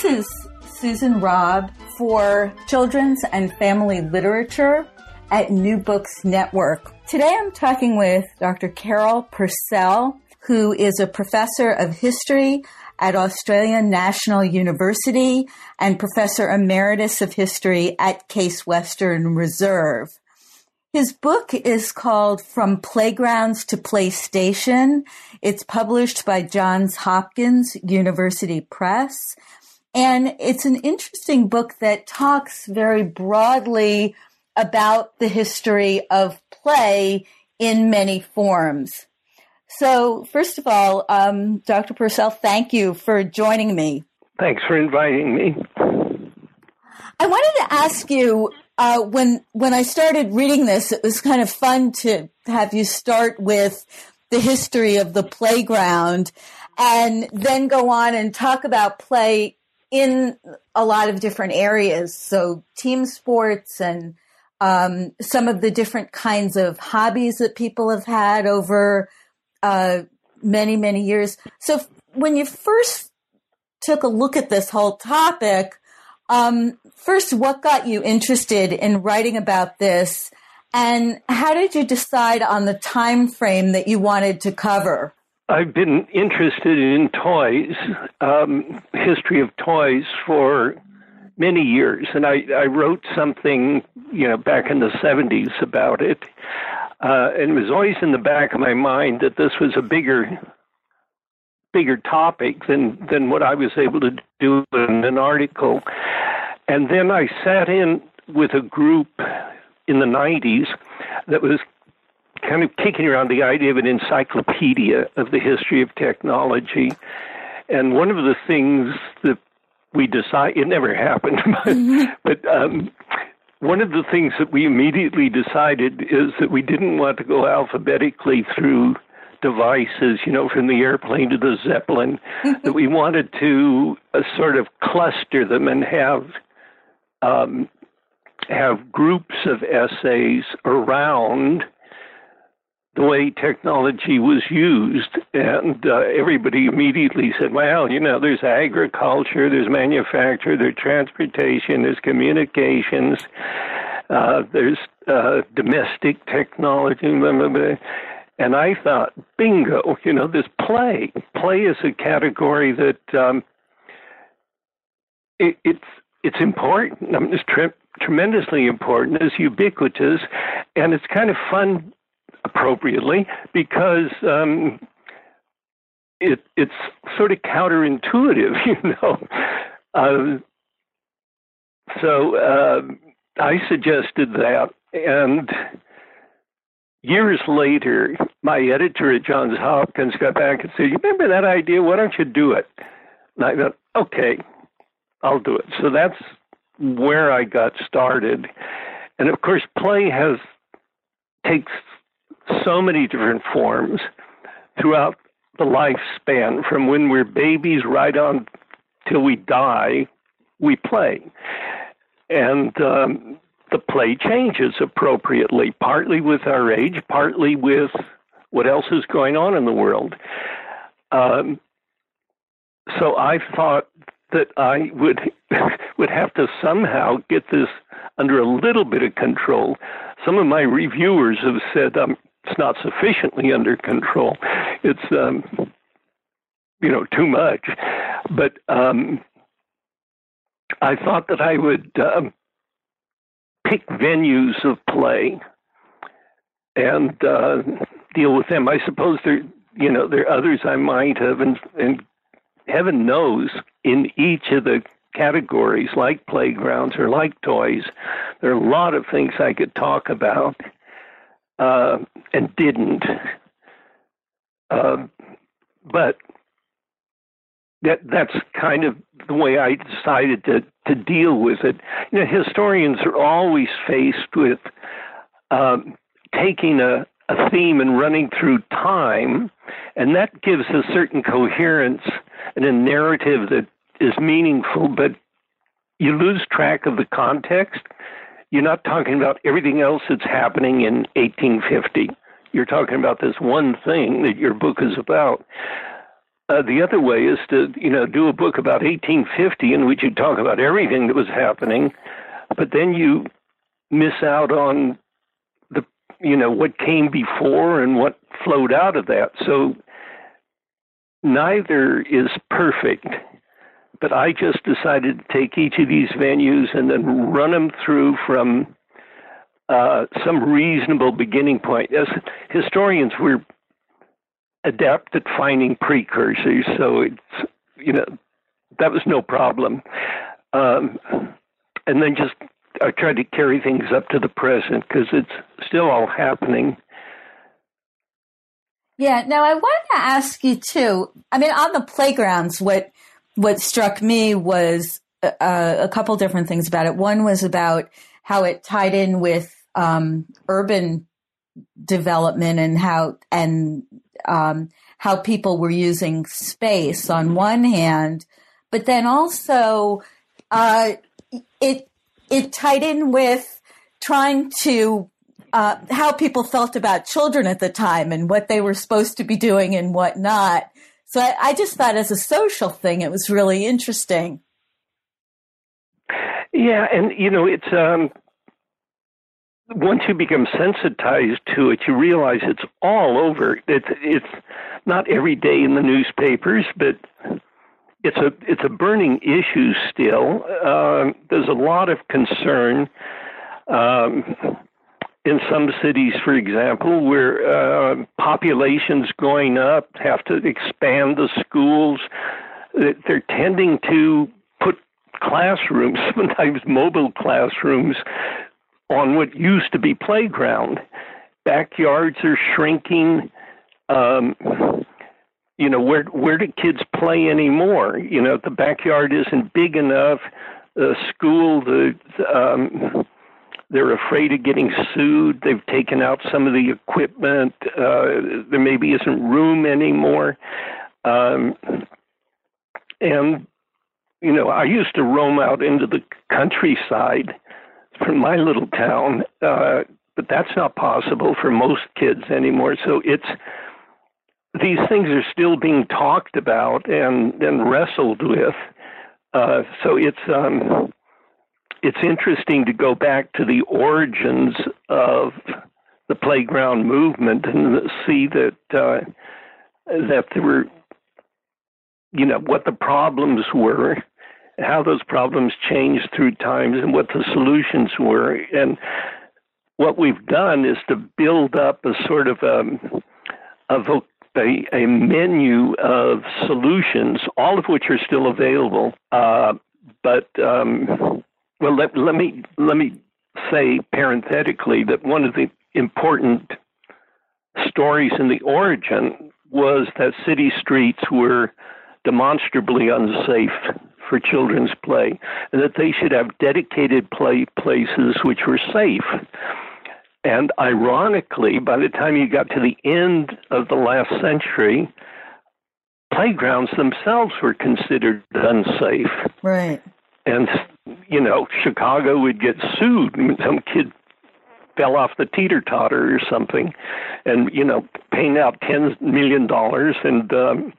This is Susan Robb for Children's and Family Literature at New Books Network. Today I'm talking with Dr. Carroll Pursell, who is a professor of history at Australian National University and professor emeritus of history at Case Western Reserve. His book is called From Playgrounds to PlayStation. It's published by Johns Hopkins University Press. And it's an interesting book that talks very broadly about the history of play in many forms. So, first of all, um, Dr. Pursell, thank you for joining me. Thanks for inviting me. I wanted to ask you uh, when when I started reading this, it was kind of fun to have you start with the history of the playground and then go on and talk about play in a lot of different areas. So team sports and um, some of the different kinds of hobbies that people have had over uh, many, many years. So when you first took a look at this whole topic, um, first, what got you interested in writing about this? And how did you decide on the time frame that you wanted to cover? I've been interested in toys, um, history of toys for many years, and I, I wrote something, you know, back in the '70s about it, uh, and it was always in the back of my mind that this was a bigger, bigger topic than than what I was able to do in an article, and then I sat in with a group in the '90s that was kind of kicking around the idea of an encyclopedia of the history of technology. And one of the things that we decide it never happened, but, mm-hmm. but um, one of the things that we immediately decided is that we didn't want to go alphabetically through devices, you know, from the airplane to the Zeppelin, that we wanted to uh, sort of cluster them and have um, have groups of essays around the way technology was used. And uh, everybody immediately said, well, you know, there's agriculture, there's manufacture, there's transportation, there's communications, uh, there's uh, domestic technology. Blah, blah, blah. And I thought, bingo, you know, this play. Play is a category that um, it, it's it's important. I mean, it's tre- tremendously important. It's ubiquitous, and it's kind of fun appropriately because um, it it's sort of counterintuitive, you know. Uh, so uh, I suggested that, and years later, my editor at Johns Hopkins got back and said, "You remember that idea? Why don't you do it?" And I thought, "Okay, I'll do it." So that's where I got started, and of course, play has takes so many different forms throughout the lifespan from when we're babies right on till we die we play. And um, the play changes appropriately partly with our age partly with what else is going on in the world. Um, so i thought that i would would have to somehow get this under a little bit of control. Some of my reviewers have said um, it's not sufficiently under control. It's um, you know too much. But um, I thought that I would um, pick venues of play and uh, deal with them. I suppose there you know there are others I might have, and, and heaven knows in each of the categories like playgrounds or like toys. There are a lot of things I could talk about uh, and didn't. Uh, but that that's kind of the way I decided to to deal with it. You know, historians are always faced with um, taking a, a theme and running through time, and that gives a certain coherence and a narrative that is meaningful, but you lose track of the context. You're not talking about everything else that's happening in 1850. You're talking about this one thing that your book is about. Uh, the other way is to, you know, do a book about 1850 in which you talk about everything that was happening, but then you miss out on the, you know, what came before and what flowed out of that. So neither is perfect, but I just decided to take each of these venues and then run them through from uh, some reasonable beginning point. As historians, we're adept at finding precursors, so it's you know that was no problem. Um, and then just I tried to carry things up to the present because it's still all happening. Yeah. Now I wanted to ask you too. I mean, on the playgrounds, what what struck me was uh, a couple different things about it. One was about how it tied in with um, urban development and how and um, how people were using space on one hand, but then also uh, it it tied in with trying to uh, how people felt about children at the time and what they were supposed to be doing and what not. So I, I just thought, as a social thing, it was really interesting. Yeah, and you know, it's um, once you become sensitized to it, you realize it's all over. It's it's not every day in the newspapers, but it's a it's a burning issue still. Uh, there's a lot of concern um, in some cities, for example, where uh, populations going up have to expand the schools. They're tending to put classrooms, sometimes mobile classrooms, on what used to be playground. Backyards are shrinking. Um, you know, where where do kids play anymore? You know, the backyard isn't big enough. The school, the um, they're afraid of getting sued. They've taken out some of the equipment. Uh, there maybe isn't room anymore. Um, and you know, I used to roam out into the countryside from my little town, uh, but that's not possible for most kids anymore. So it's these things are still being talked about and and wrestled with. Uh, so it's um, it's interesting to go back to the origins of the playground movement and see that uh, that there were, you know, what the problems were how those problems changed through times and what the solutions were. And what we've done is to build up a sort of um, a, a, a menu of solutions, all of which are still available. Uh, but um, well, let, let me let me say parenthetically that one of the important stories in the origin was that city streets were demonstrably unsafe for children's play, and that they should have dedicated play places which were safe. And ironically, by the time you got to the end of the last century, playgrounds themselves were considered unsafe. Right. And, you know, Chicago would get sued. Some kid fell off the teeter totter or something, and, you know, paying out $10 million. And, um,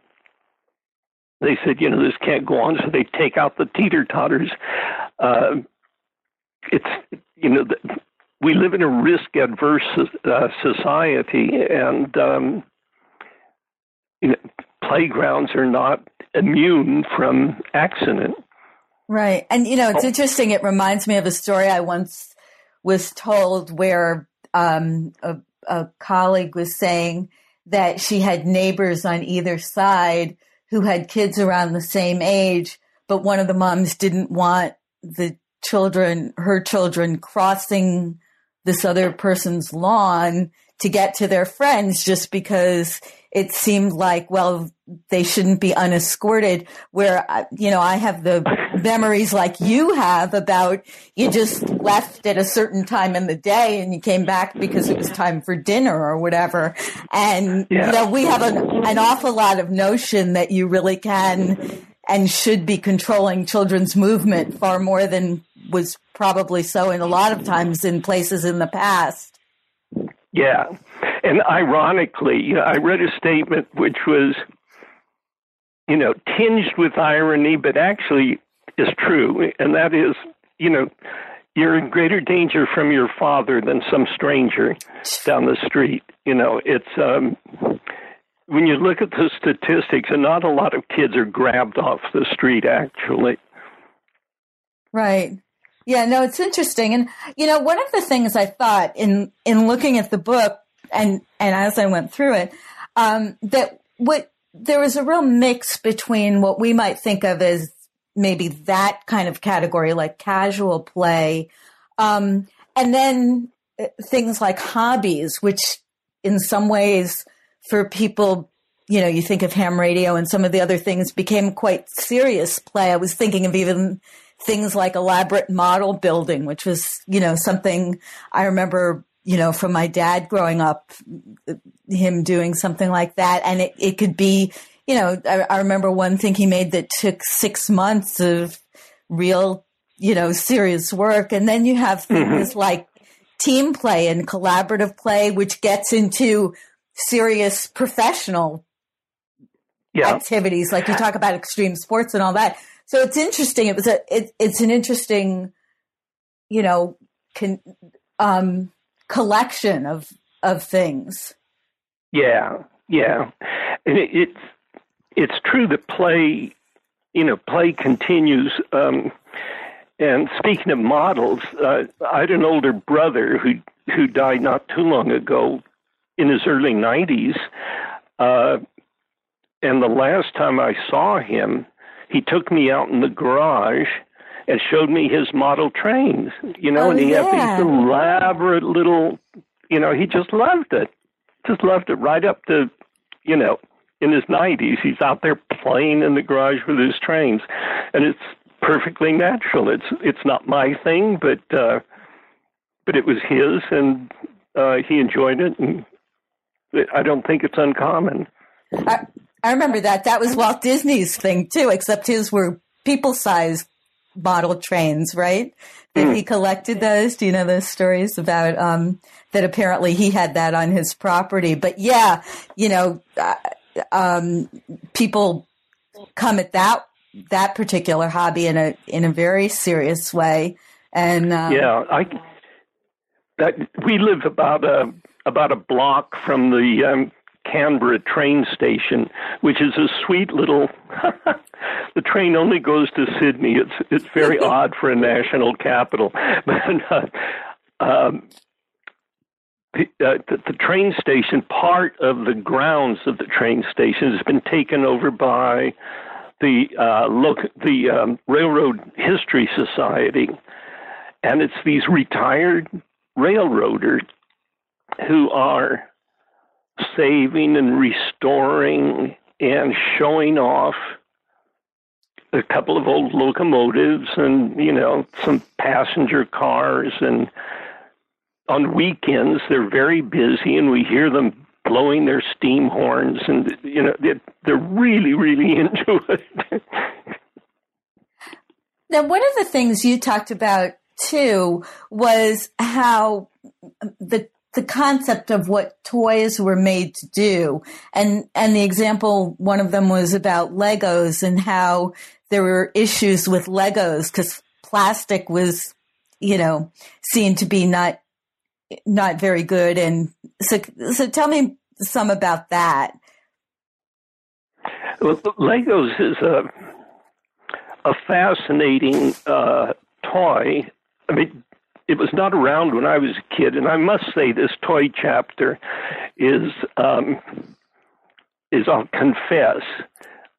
they said, you know, this can't go on, so they take out the teeter totters. Uh, it's, you know, we live in a risk adverse uh, society, and um, you know, playgrounds are not immune from accident. Right. And, you know, it's interesting. It reminds me of a story I once was told where um, a, a colleague was saying that she had neighbors on either side who had kids around the same age, but one of the moms didn't want the children, her children crossing this other person's lawn to get to their friends just because it seemed like, well, they shouldn't be unescorted. Where, uh, you know, I have the memories like you have about you just left at a certain time in the day and you came back because it was time for dinner or whatever. And, yeah. you know, we have an, an awful lot of notion that you really can and should be controlling children's movement far more than was probably so in a lot of times in places in the past. Yeah. And ironically, I read a statement which was, you know, tinged with irony, but actually is true. And that is, you know, you're in greater danger from your father than some stranger down the street. You know, it's, um, when you look at the statistics, and not a lot of kids are grabbed off the street, actually. Right. Yeah, no, it's interesting. And you know, one of the things I thought in in looking at the book and and as I went through it, um, that what there was a real mix between what we might think of as maybe that kind of category, like casual play, um, and then uh, things like hobbies, which in some ways for people you know, you think of ham radio and some of the other things became quite serious play. I was thinking of even things like elaborate model building, which was, you know, something I remember, you know, from my dad growing up, him doing something like that. And it, it could be, you know, I, I remember one thing he made that took six months of real, you know, serious work. And then you have things mm-hmm. like team play and collaborative play, which gets into serious professional yeah. activities. Like you talk about extreme sports and all that. So it's interesting. It was a it, it's an interesting, you know, can, um, collection of of things. Yeah, yeah, it's it's true that play, you know, play continues. Um, and speaking of models, uh, I had an older brother who who died not too long ago, in his early nineties. Uh, and the last time I saw him, he took me out in the garage and showed me his model trains, you know, oh, and he yeah. had these elaborate little, you know, he just loved it. Just loved it right up to, you know, in his 90s. He's out there playing in the garage with his trains. And it's perfectly natural. It's it's not my thing, but uh but it was his and uh he enjoyed it and I don't think it's uncommon. I, I remember that. That was Walt Disney's thing too, except his were people sized model trains, right? That mm. he collected those. Do you know those stories about um, that? Apparently, he had that on his property. But yeah, you know, uh, um, people come at that that particular hobby in a in a very serious way. And um, yeah, I that we live about a about a block from the um, Canberra train station, which is a sweet little. the train only goes to Sydney. It's it's very odd for a national capital, but uh, um, the, uh, the, the train station, part of the grounds of the train station, has been taken over by the uh, look the um, Railroad History Society, and it's these retired railroaders who are saving and restoring and showing off a couple of old locomotives and you know some passenger cars. And on weekends they're very busy and we hear them blowing their steam horns and you know they're, they're really really into it. Now one of the things you talked about too was how the the concept of what toys were made to do. And, and the example, one of them was about Legos and how there were issues with Legos because plastic was, you know, seen to be not, not very good. And so, so tell me some about that. Well, Legos is a, a fascinating uh, toy. I mean, it was not around when I was a kid, and I must say this toy chapter is um, is I'll confess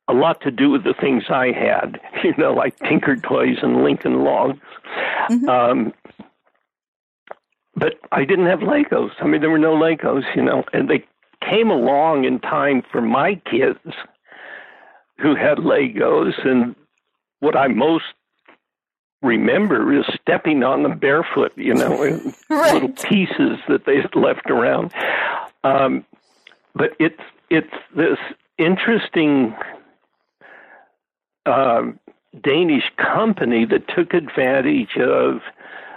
a lot to do with the things I had, you know, like Tinker Toys and Lincoln Logs. Mm-hmm. Um, but I didn't have Legos. I mean, there were no Legos, you know, and they came along in time for my kids who had Legos. And what I most remember is stepping on them barefoot, you know, right. little pieces that they had left around. Um, but it's it's this interesting uh, Danish company that took advantage of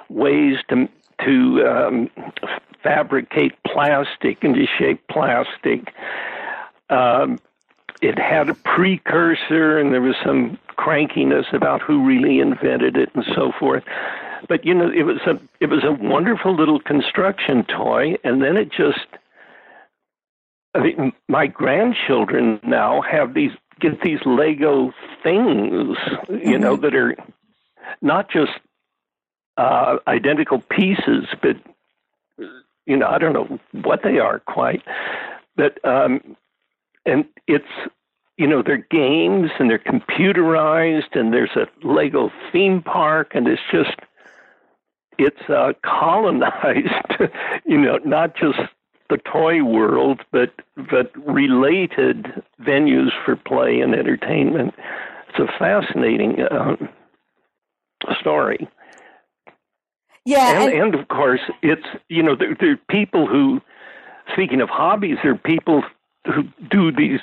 ways to to um, fabricate plastic and to shape plastic. Um, it had a precursor, and there was some crankiness about who really invented it and so forth. But you know, it was a it was a wonderful little construction toy, and then it just. I mean, my grandchildren now have these get these Lego things, you know, mm-hmm. that are not just uh, identical pieces, but you know, I don't know what they are quite, but um, and it's you know they're games and they're computerized and there's a Lego theme park and it's just it's uh, colonized, you know, not just the toy world, but but related venues for play and entertainment. It's a fascinating um, story. Yeah, and, and, and, of course, it's you know there, there are people who, speaking of hobbies, there are people who do these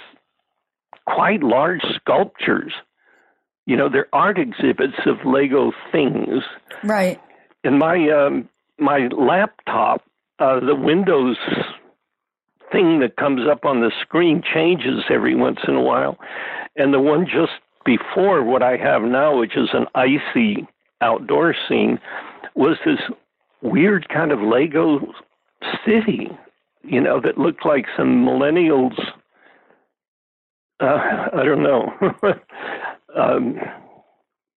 quite large sculptures. You know, there art exhibits of Lego things. Right. In my um, my laptop, uh, the Windows thing that comes up on the screen changes every once in a while, and the one just before what I have now, which is an icy outdoor scene, was this weird kind of Lego city, you know, that looked like some millennials. Uh, I don't know. um,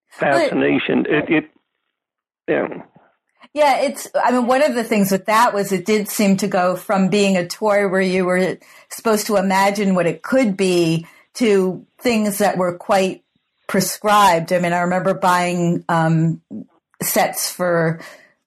fascination. It, it, yeah. Yeah, it's, I mean, one of the things with that was it did seem to go from being a toy where you were supposed to imagine what it could be to things that were quite prescribed. I mean, I remember buying, um, sets for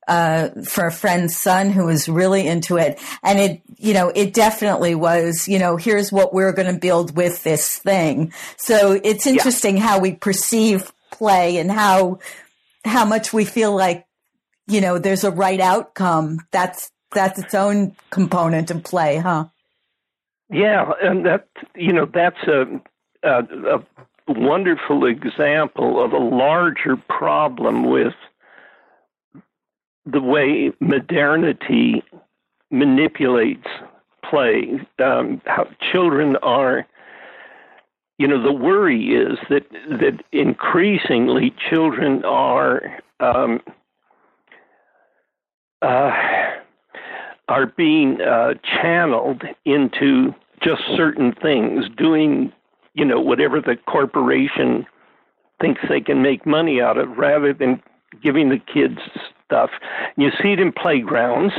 uh, for a friend's son who was really into it. And it, you know, it definitely was, you know, here's what we're going to build with this thing. So it's interesting yeah. how we perceive play and how, how much we feel like, you know, there's a right outcome. That's, that's its own component of play, huh? Yeah. And that, you know, that's a, a, a wonderful example of a larger problem with the way modernity manipulates play. Um, how children are, you know, the worry is that that increasingly children are um, uh, are being uh, channeled into just certain things, doing, you know, whatever the corporation thinks they can make money out of, rather than giving the kids stuff. You see it in playgrounds.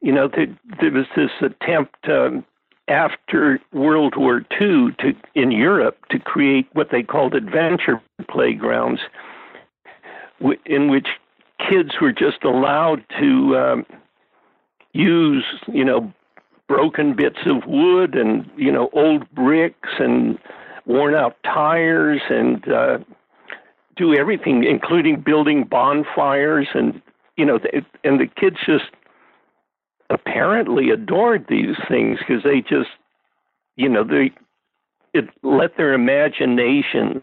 You know, there, there was this attempt um, after World War II to in Europe to create what they called adventure playgrounds, in which kids were just allowed to um, use, you know, broken bits of wood and you know old bricks and worn out tires and uh, do everything, including building bonfires and you know, and the kids just apparently adored these things because they just, you know, they it let their imaginations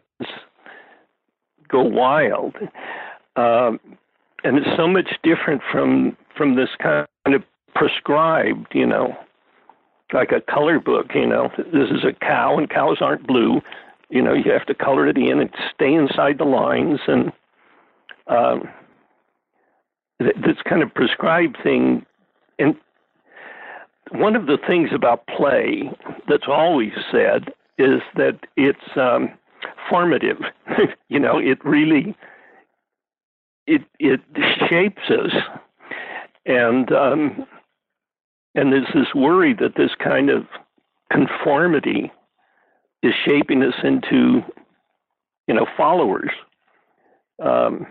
go wild, um, and it's so much different from from this kind of prescribed, you know, like a color book. You know, this is a cow, and cows aren't blue. You know, you have to color it in and stay inside the lines and. Um, this kind of prescribed thing. And one of the things about play that's always said is that it's um, formative. you know, it really it it shapes us, and um, and there's this worry that this kind of conformity is shaping us into, you know, followers. Um,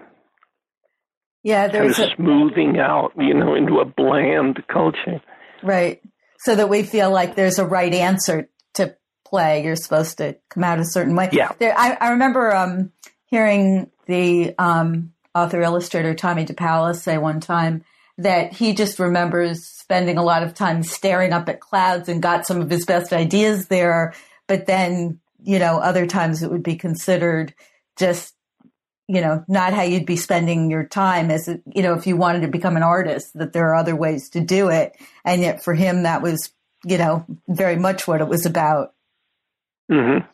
yeah, there's kind of smoothing out, you know, into a bland culture. Right. So that we feel like there's a right answer to play. You're supposed to come out a certain way. Yeah. There, I, I remember um, hearing the um, author illustrator Tomie dePaola say one time that he just remembers spending a lot of time staring up at clouds and got some of his best ideas there. But then, you know, other times it would be considered just you know, not how you'd be spending your time as, you know, if you wanted to become an artist, that there are other ways to do it. And yet for him, that was, you know, very much what it was about. Mm-hmm.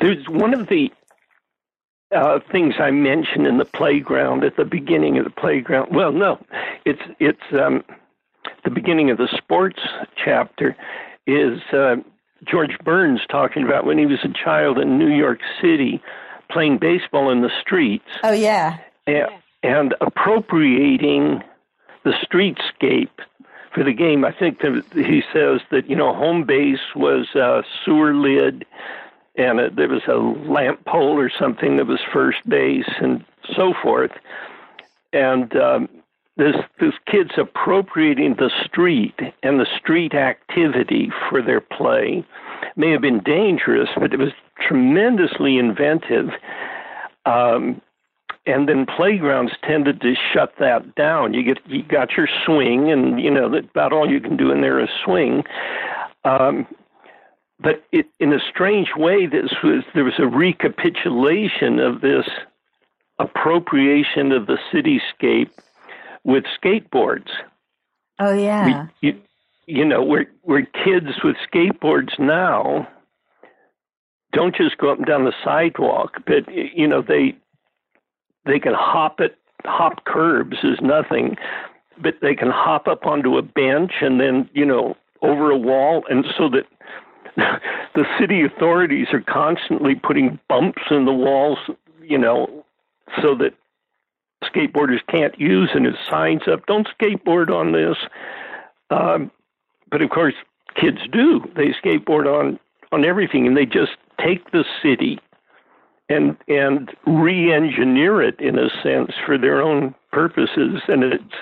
There's one of the uh, things I mentioned in the playground at the beginning of the playground. Well, no, it's it's um, the beginning of the sports chapter. Is uh, George Burns talking about when he was a child in New York City? playing baseball in the streets. Oh yeah. And, and appropriating the streetscape for the game. I think that he says that you know home base was a sewer lid, and a, there was a lamp pole or something that was first base, and so forth. And um, this this kids appropriating the street and the street activity for their play may have been dangerous, but it was tremendously inventive. Um, and then playgrounds tended to shut that down. You get you got your swing, and you know that about all you can do in there is swing. Um, but it, in a strange way, this was there was a recapitulation of this appropriation of the cityscape with skateboards. Oh yeah. We, you, you know, we're kids with skateboards now don't just go up and down the sidewalk, but you know they they can hop it. Hop curbs is nothing, but they can hop up onto a bench and then you know over a wall, and so that the city authorities are constantly putting bumps in the walls, you know, so that skateboarders can't use and his signs up, don't skateboard on this. Um, but of course, kids do. They skateboard on on everything, and they just take the city and and re-engineer it in a sense for their own purposes, and it's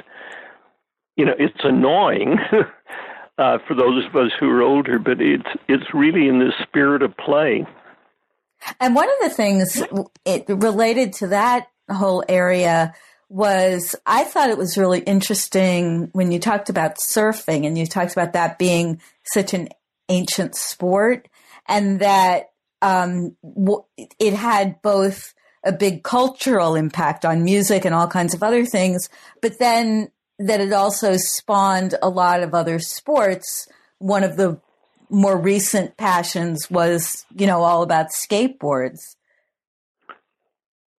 you know it's annoying. uh, for those of us who are older, but it's it's really in the spirit of play. And one of the things it, related to that whole area was I thought it was really interesting when you talked about surfing and you talked about that being such an ancient sport and that um, it had both a big cultural impact on music and all kinds of other things, but then that it also spawned a lot of other sports. One of the more recent passions was, you know, all about skateboards.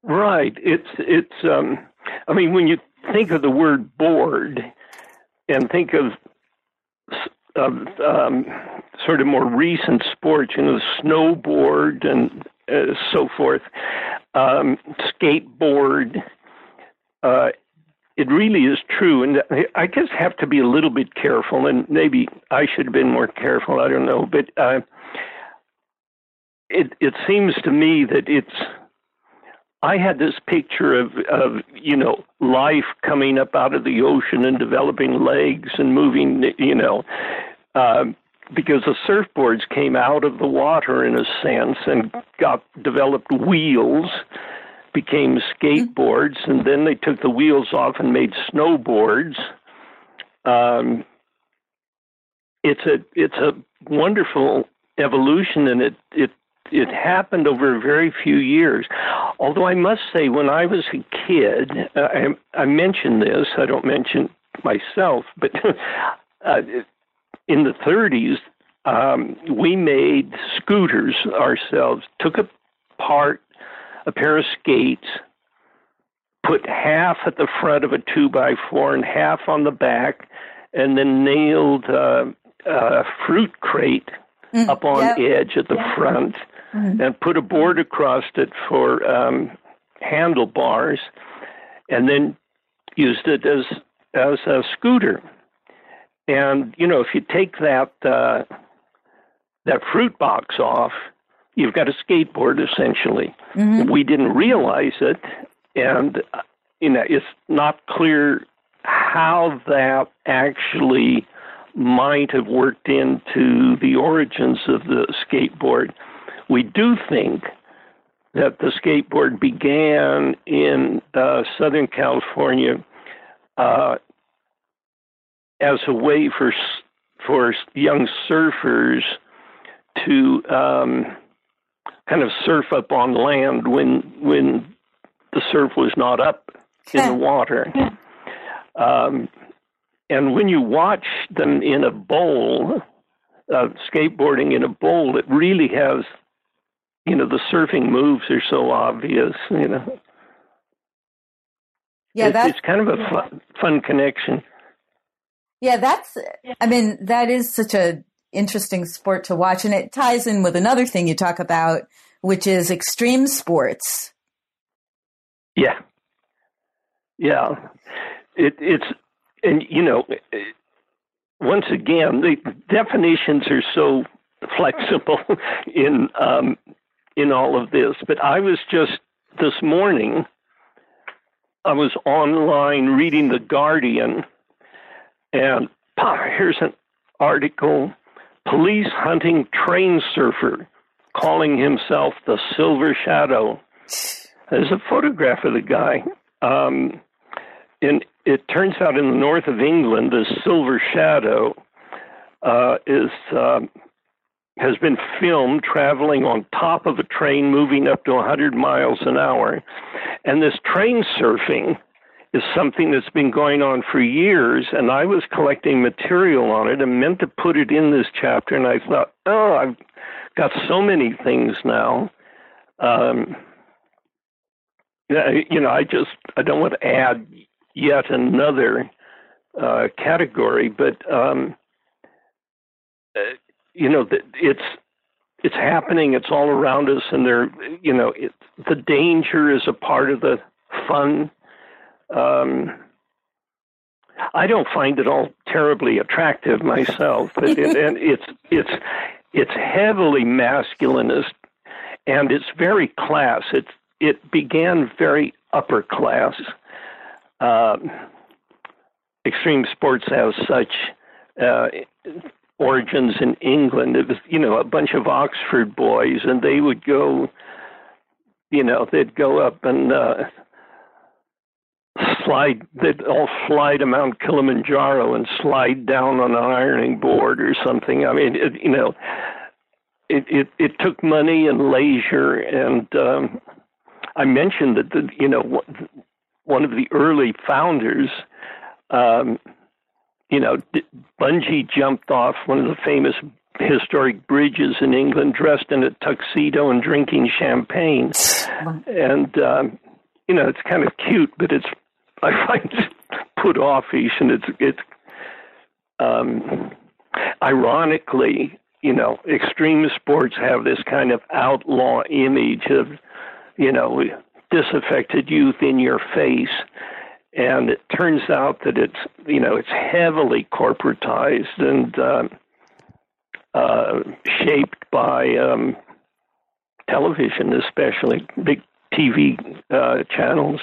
Right. It's it's um I mean, when you think of the word board and think of of um, sort of more recent sports, you know, snowboard and uh, so forth, um, skateboard. Uh, it really is true, and I guess have to be a little bit careful, and maybe I should have been more careful. I don't know, but uh, it it seems to me that it's I had this picture of, of, you know, life coming up out of the ocean and developing legs and moving, you know, uh, because the surfboards came out of the water in a sense and got developed wheels, became skateboards, and then they took the wheels off and made snowboards. Um, it's a it's a wonderful evolution, and it it it happened over a very few years. Although I must say, when I was a kid, uh, I, I mentioned this. I don't mention myself, but uh, in the 30s, um, we made scooters ourselves. Took apart a pair of skates, put half at the front of a two by four and half on the back, and then nailed uh, a fruit crate mm, up on yep. edge at the yep. front mm-hmm. and put a board across it for um, handlebars, and then used it as as a scooter. And you know, if you take that uh, that fruit box off, you've got a skateboard essentially. Mm-hmm. We didn't realize it, and you know it's not clear how that actually might have worked into the origins of the skateboard. We do think that the skateboard began in uh, Southern California uh, as a way for for young surfers to um, kind of surf up on land when when the surf was not up in the water. Um, and when you watch them in a bowl, uh, skateboarding in a bowl, it really has, you know, the surfing moves are so obvious, you know. Yeah, that's, it's kind of a fun, fun connection. Yeah, that's. I mean, that is such a interesting sport to watch, and it ties in with another thing you talk about, which is extreme sports. Yeah, yeah, it, it's and you know, once again, the definitions are so flexible in um, in all of this. But I was just this morning, I was online reading the Guardian, and here's an article: police hunting train surfer, calling himself the Silver Shadow. There's a photograph of the guy. Um, and it turns out in the north of England, the Silver Shadow uh, is um, has been filmed traveling on top of a train moving up to 100 miles an hour, and this train surfing is something that's been going on for years. And I was collecting material on it and meant to put it in this chapter, and I thought, oh, I've got so many things now. Um, you know, I just I don't want to add yet another uh, category, but um, you know, it's it's happening. It's all around us, and there, you know, it, the danger is a part of the fun. Um, I don't find it all terribly attractive myself, but it, and it's it's it's heavily masculinist, and it's very class. It's it began very upper class uh, extreme sports have such uh, origins in England. It was, you know, a bunch of Oxford boys, and they would go, you know, they'd go up and uh, slide. They'd all fly to Mount Kilimanjaro and slide down on an ironing board or something. I mean, it, you know, it, it it took money and leisure, and um, I mentioned that the you know one of the early founders, um, you know, bungee jumped off one of the famous historic bridges in England, dressed in a tuxedo and drinking champagne. And um, you know, it's kind of cute, but it's I find it put offish, and it's it's um, ironically, you know, extreme sports have this kind of outlaw image of, you know, disaffected youth in your face. And it turns out that it's you know it's heavily corporatized and uh, uh, shaped by um, television, especially big TV uh, channels.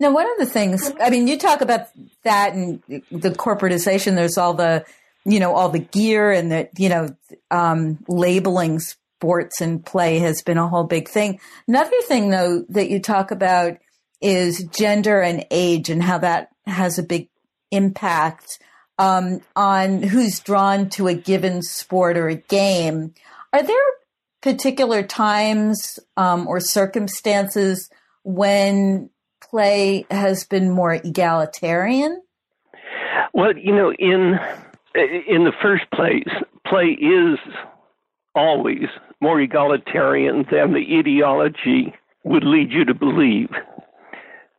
Now, one of the things, I mean, you talk about that and the corporatization. There's all the, you know, all the gear and the, you know, um, labelings sports and play has been a whole big thing. Another thing, though, that you talk about is gender and age and how that has a big impact um, on who's drawn to a given sport or a game. Are there particular times um, or circumstances when play has been more egalitarian? Well, you know, in in the first place, play is always more egalitarian than the ideology would lead you to believe.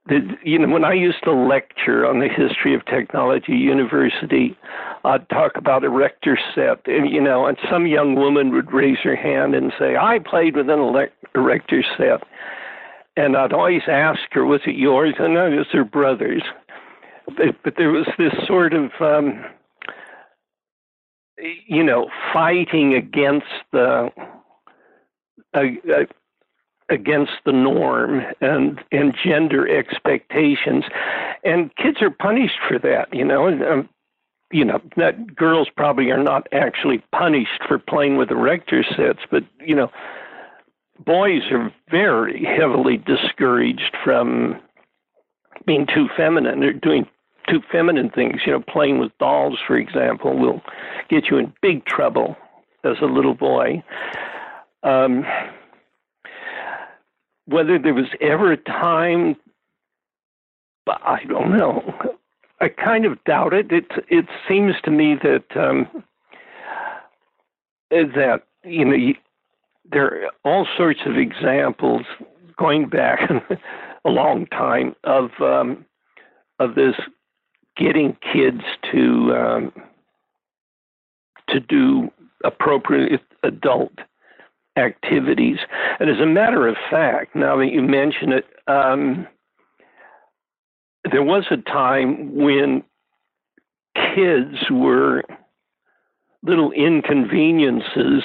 You know, when I used to lecture on the history of technology university, I'd talk about a erector set, and you know, and some young woman would raise her hand and say, "I played with an erector set," and I'd always ask her, "Was it yours?" And no, it was her brother's. But, but there was this sort of um, you know, fighting against the uh, uh, against the norm and and gender expectations, and kids are punished for that. You know, and, um, you know that girls probably are not actually punished for playing with erector sets, but you know, boys are very heavily discouraged from being too feminine. They're doing too feminine things. You know, playing with dolls, for example, will get you in big trouble as a little boy. Um, whether there was ever a time, I don't know. I kind of doubt it. It it seems to me that um, that you know you, there are all sorts of examples going back a long time of um, of this getting kids to um, to do appropriate adult activities. And as a matter of fact, now that you mention it, um, there was a time when kids were little inconveniences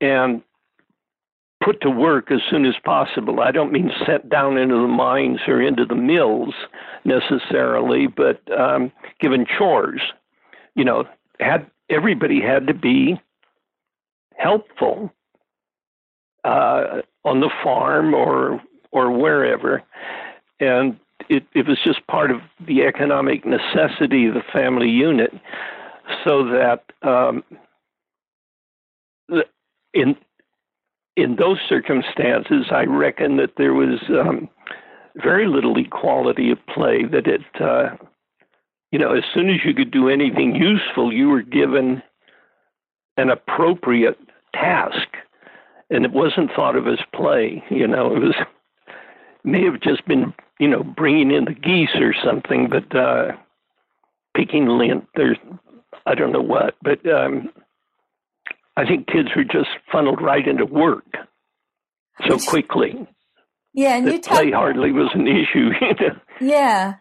and put to work as soon as possible. I don't mean sent down into the mines or into the mills necessarily, but um, given chores. You know, had everybody had to be helpful uh, on the farm or or wherever, and it, it was just part of the economic necessity of the family unit, so that um, in in those circumstances, I reckon that there was um, very little equality of play. That it, uh, you know, as soon as you could do anything useful, you were given an appropriate task, and it wasn't thought of as play. You know, it was may have just been, you know, bringing in the geese or something, but uh, picking lint. There's, I don't know what, but um, I think kids were just funneled right into work so quickly. Yeah, and you talked, play hardly was an issue. Yeah.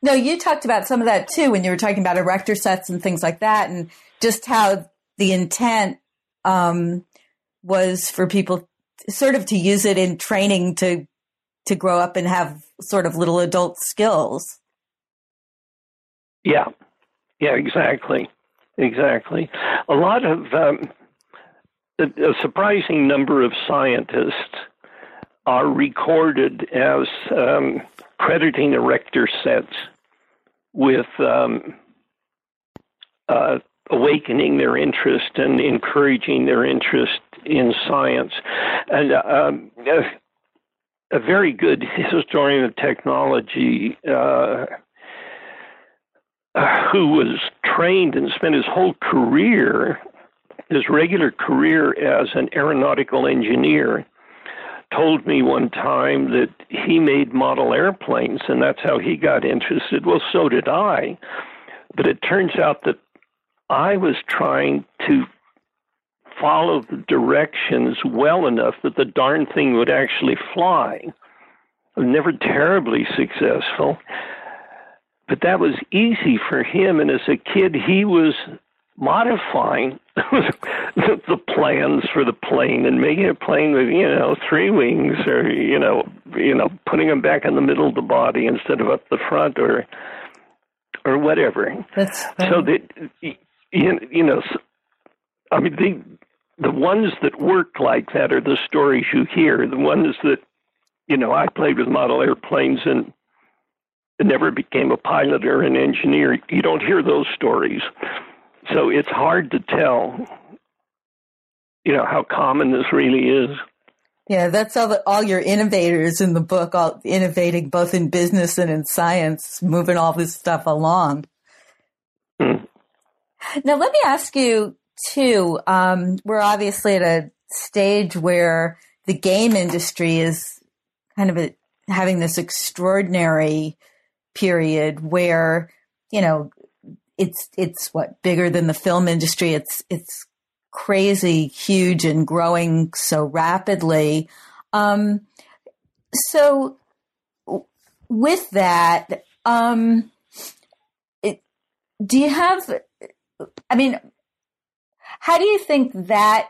No, you talked about some of that too when you were talking about erector sets and things like that, and just how the intent um, was for people sort of to use it in training to to grow up and have sort of little adult skills. Yeah, yeah, exactly, exactly. A lot of um, a, surprising number of scientists are recorded as um, crediting erector sets with um, uh, awakening their interest and encouraging their interest in science. And um, a, a, very good historian of technology uh, who was trained and spent his whole career his regular career as an aeronautical engineer told me one time that he made model airplanes and that's how he got interested. Well, so did I. But it turns out that I was trying to follow the directions well enough that the darn thing would actually fly. Never terribly successful, but that was easy for him. And as a kid, he was modifying the plans for the plane and making a plane with you know three wings or you know you know putting them back in the middle of the body instead of up the front or or whatever That's so that you, you know i mean the the ones that work like that are the stories you hear the ones that you know i played with model airplanes and never became a pilot or an engineer you don't hear those stories so it's hard to tell, you know, how common this really is. Yeah, that's all the, all your innovators in the book, all innovating both in business and in science, moving all this stuff along. Hmm. Now, let me ask you too. Um, we're obviously at a stage where the game industry is kind of a, having this extraordinary period where you know it's it's what bigger than the film industry. It's it's crazy, huge, and growing so rapidly. Um, so with that, um, it, do you have? I mean, how do you think that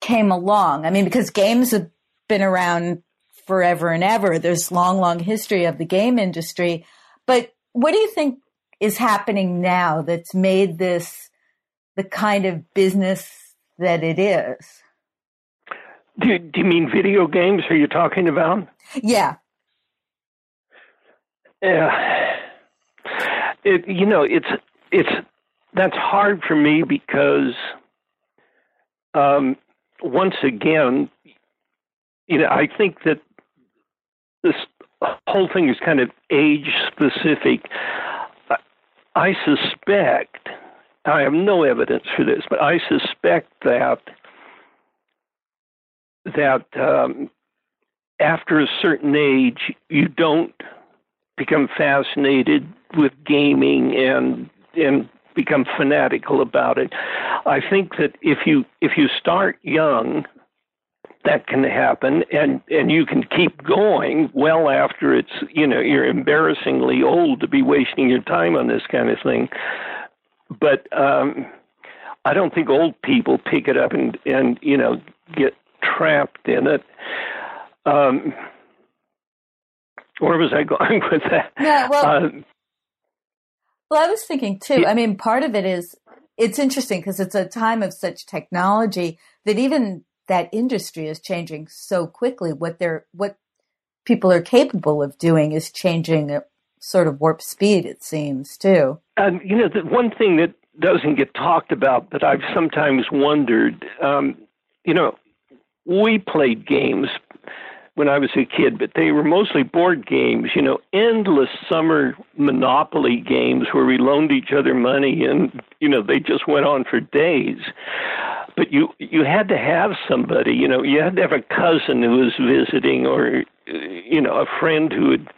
came along? I mean, because games have been around forever and ever. There's long, long history of the game industry. But what do you think is happening now that's made this the kind of business that it is? Do, do you mean video games? Are you talking about? Yeah. Yeah. It, you know, it's it's that's hard for me because um, once again, you know, I think that this whole thing is kind of age specific. I suspect, I have no evidence for this, but I suspect that that um, after a certain age, you don't become fascinated with gaming and and become fanatical about it. I think that if you if you start young, that can happen and and you can keep going well after it's you know you're embarrassingly old to be wasting your time on this kind of thing. But um i don't think old people pick it up and and you know get trapped in it. Um where was i going with that? Yeah well uh, well i was thinking too yeah. i mean part of it is it's interesting because it's a time of such technology that even that industry is changing so quickly. What they're what people are capable of doing is changing at sort of warp speed. It seems too. And you know, the one thing that doesn't get talked about, but I've sometimes wondered. Um, you know, we played games when I was a kid, but they were mostly board games, you know, endless summer monopoly games where we loaned each other money and, you know, they just went on for days. But you you had to have somebody you know you had to have a cousin who was visiting or you know a friend who would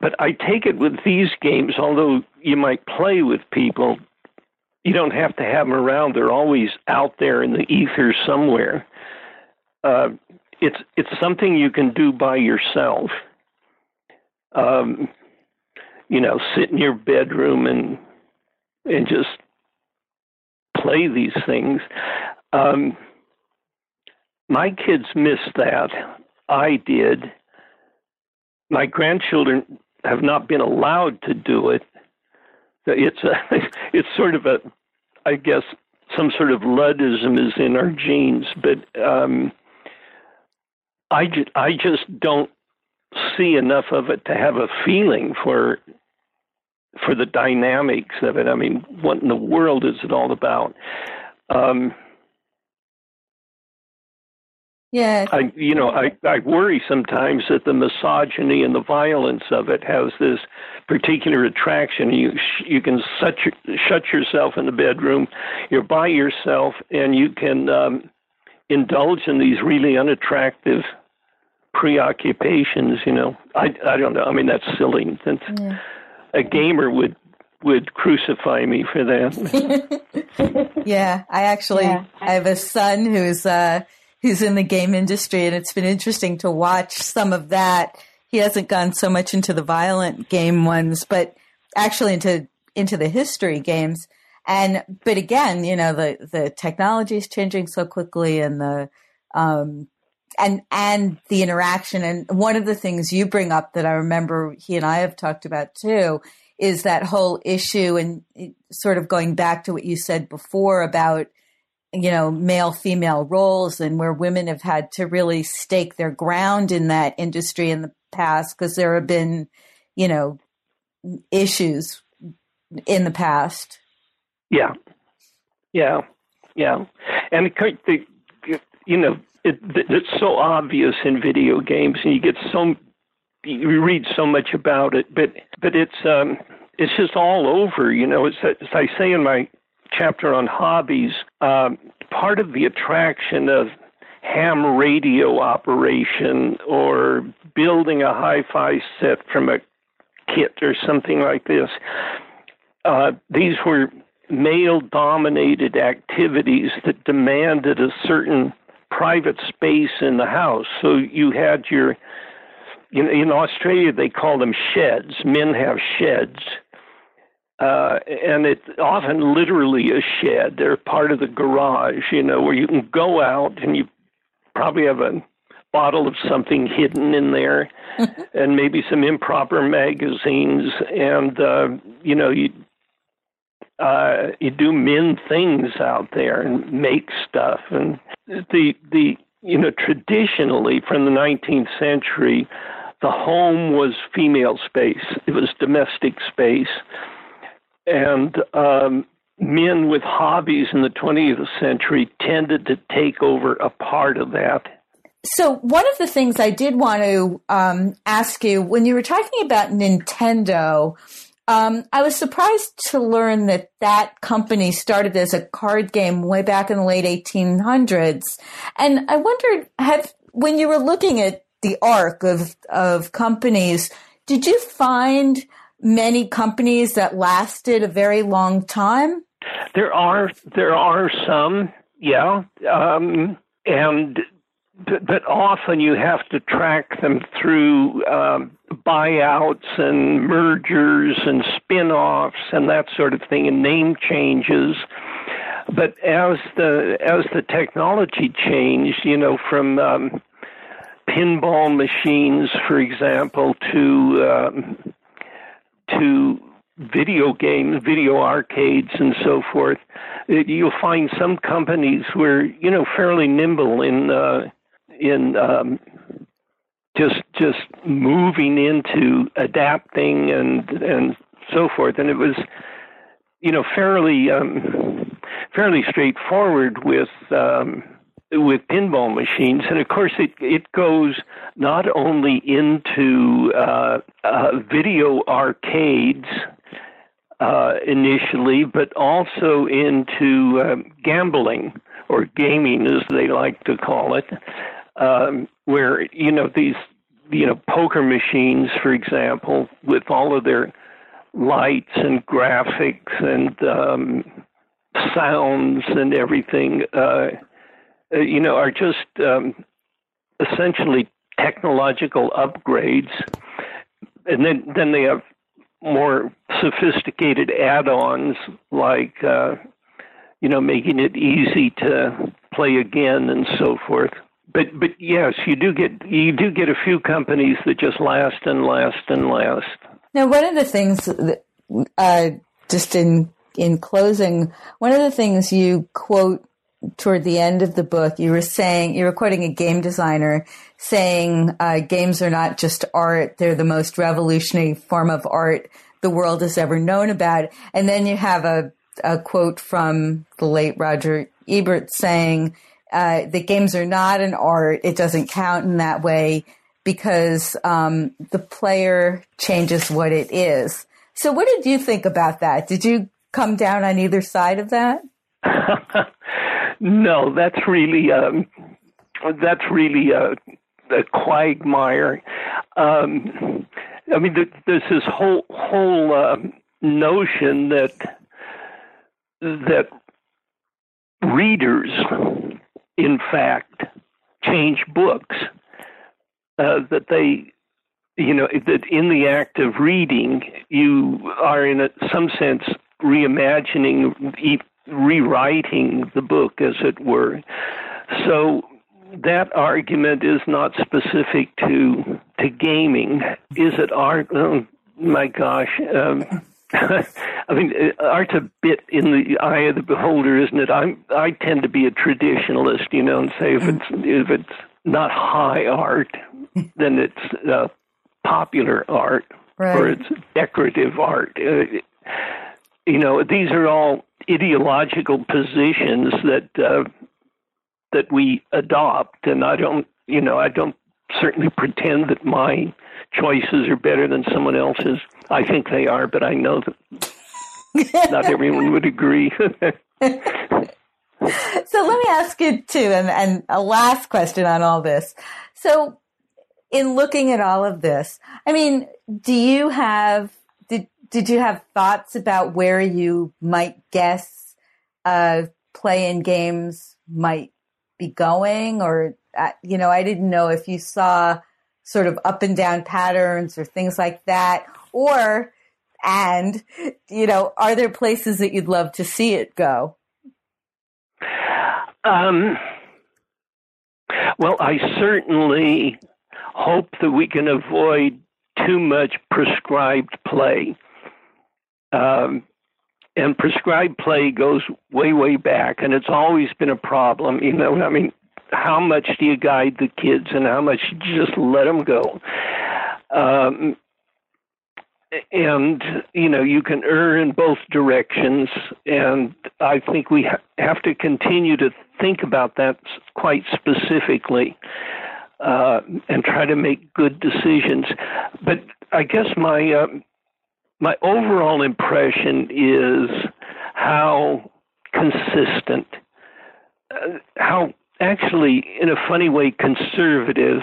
but i take it with these games although you might play with people you don't have to have them around. They're always out there in the ether somewhere. Uh, it's it's something you can do by yourself um, you know sit in your bedroom and and just play these things. Um, my kids missed that. I did. My grandchildren have not been allowed to do it. It's a, it's sort of a, I guess, some sort of Luddism is in our genes, but um, I, ju- I just don't see enough of it to have a feeling for for the dynamics of it. I mean, what in the world is it all about? Um, yeah, I you know I I worry sometimes that the misogyny and the violence of it has this particular attraction. You you can shut your, shut yourself in the bedroom, you're by yourself, and you can um, indulge in these really unattractive preoccupations. You know, I I don't know. I mean, that's silly. That's, yeah a gamer would would crucify me for that. yeah, I actually yeah. I have a son who's uh who's in the game industry and it's been interesting to watch some of that. He hasn't gone so much into the violent game ones, but actually into into the history games. And but again, you know, the the technology is changing so quickly and the um and and the interaction. And one of the things you bring up that I remember he and I have talked about too is that whole issue and sort of going back to what you said before about you know male female roles and where women have had to really stake their ground in that industry in the past because there have been you know issues in the past yeah yeah yeah and the, you know it, it's so obvious in video games, and you get so you read so much about it, but but it's um, it's just all over. You know, as, as I say in my chapter on hobbies, um, part of the attraction of ham radio operation or building a hi-fi set from a kit or something like this. Uh, these were male-dominated activities that demanded a certain private space in the house. So you had your, in, in Australia, they call them sheds. Men have sheds. uh, and it's often literally a shed. They're part of the garage, you know, where you can go out and you probably have a bottle of something hidden in there, and maybe some improper magazines, and uh, you know you uh, you do men things out there and make stuff, and the the you know traditionally from the 19th century, the home was female space. It was domestic space and um, men with hobbies in the 20th century tended to take over a part of that. So, one of the things I did want to um, ask you when you were talking about Nintendo, um, I was surprised to learn that that company started as a card game way back in the late 1800s. And I wondered, have when you were looking at the arc of of companies, did you find many companies that lasted a very long time? There are there are some, yeah, um, and but often you have to track them through um, buyouts and mergers and spin-offs and that sort of thing, and name changes. But as the as the technology changed, you know, from um, pinball machines, for example, to um, to video games, video arcades, and so forth, you'll find some companies who are, you know, fairly nimble in uh, in um, just just moving into adapting and and so forth. And it was, you know, fairly um, fairly straightforward with. Um, with pinball machines, and of course it it goes not only into uh, uh, video arcades uh, initially, but also into um, gambling or gaming, as they like to call it, um, where you know these you know poker machines, for example, with all of their lights and graphics and um, sounds and everything. Uh, uh, you know, are just um, essentially technological upgrades, and then then they have more sophisticated add-ons like uh, you know making it easy to play again and so forth. But but yes, you do get you do get a few companies that just last and last and last. Now, one of the things that, uh, just in in closing, one of the things you quote toward the end of the book, you were saying, you were quoting a game designer saying, uh, games are not just art, they're the most revolutionary form of art the world has ever known about. And then you have a, a quote from the late Roger Ebert saying, uh, that games are not an art. It doesn't count in that way because um, the player changes what it is. So, what did you think about that? Did you come down on either side of that? No, that's really um, that's really a, a quagmire. Um, I mean, there's this whole whole uh, notion that that readers, in fact, change books. Uh, that they, you know, that in the act of reading, you are in a, some sense reimagining rewriting the book, as it were. So that argument is not specific to to gaming. Is it art? Oh, my gosh. Um, I mean, art's a bit in the eye of the beholder, isn't it? I I tend to be a traditionalist, you know, and say if it's if it's not high art, then it's uh, popular art right. or it's decorative art. Uh, you know, these are all ideological positions that uh, that we adopt, and I don't, you know, I don't certainly pretend that my choices are better than someone else's. I think they are, but I know that not everyone would agree. so let me ask you too, and, and a last question on all this. So, in looking at all of this, I mean, do you have did did you have thoughts about where you might guess uh, play-in games might be going, or you know, I didn't know if you saw sort of up and down patterns or things like that, or And, you know, are there places that you'd love to see it go? Um, well, I certainly hope that we can avoid too much prescribed play. Um, and prescribed play goes way, way back, and it's always been a problem. You know, I mean, how much do you guide the kids, and how much you just let them go? Um, and you know you can err in both directions and i think we ha- have to continue to think about that quite specifically uh, and try to make good decisions but i guess my uh, my overall impression is how consistent, uh, how actually, in a funny way, conservative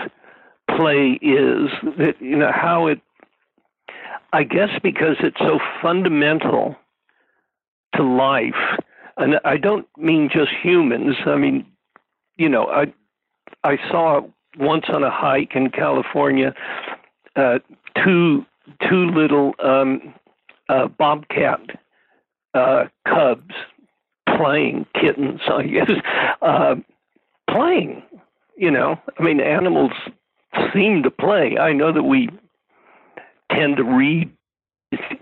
play is. That you know how it. I guess because it's so fundamental to life, and I don't mean just humans. I mean, you know, I I saw once on a hike in California uh, two two little um, uh, bobcat uh, cubs playing kittens, I guess, uh, playing. You know, I mean, animals seem to play. I know that we tend to read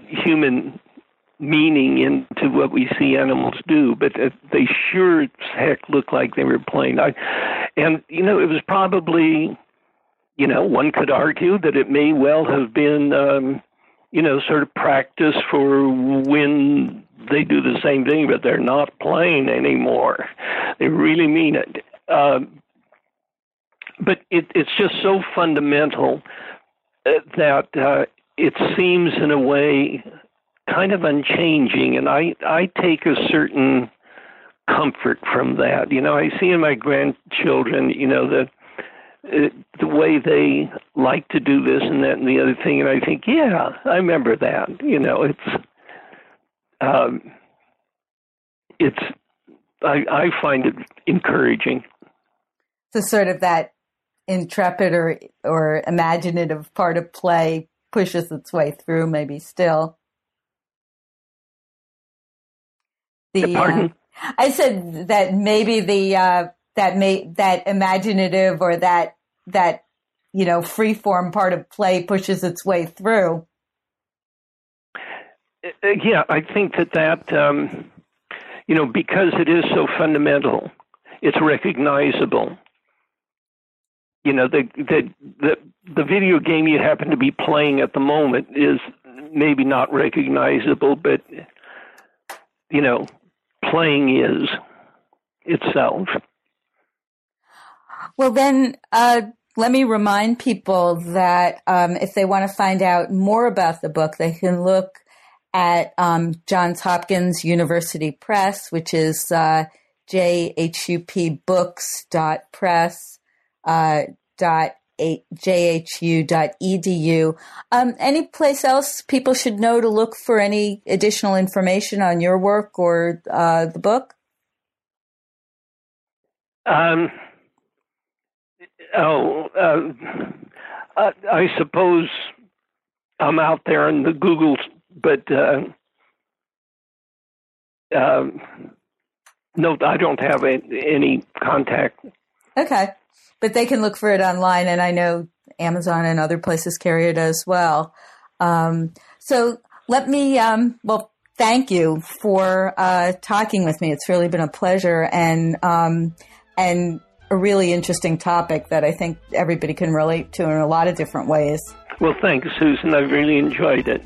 human meaning into what we see animals do, but they sure as heck look like they were playing. I, and you know, it was probably you know, one could argue that it may well have been, um, you know, sort of practice for when they do the same thing, but they're not playing anymore. They really mean it. Uh, but it, it's just so fundamental uh, that uh, it seems, in a way, kind of unchanging. And I, I take a certain comfort from that. You know, I see in my grandchildren, you know, that uh, the way they like to do this and that and the other thing, and I think, yeah, I remember that. You know, it's um, it's I, I find it encouraging. So, sort of that intrepid or or imaginative part of play pushes its way through, maybe still. The, Pardon? Uh, I said that maybe the uh, that may that imaginative or that that you know free form part of play pushes its way through. Uh, uh, yeah, I think that that um, you know because it is so fundamental, it's recognizable. You know the the the the video game you happen to be playing at the moment is maybe not recognizable, but you know playing is itself. Well, then, uh, let me remind people that um, if they want to find out more about the book, they can look at um, Johns Hopkins University Press, which is uh, jhupbooks.press uh, dot jhu.edu. Um, any place else people should know to look for any additional information on your work or uh, the book? Um, oh, uh, I, I, suppose I'm out there in the Google, but uh, uh, no, I don't have any contact. Okay, but they can look for it online, and I know Amazon and other places carry it as well. Um, so let me, um, well, thank you for uh, talking with me. It's really been a pleasure, and um, and a really interesting topic that I think everybody can relate to in a lot of different ways. Well, thanks, Susan. I've really enjoyed it.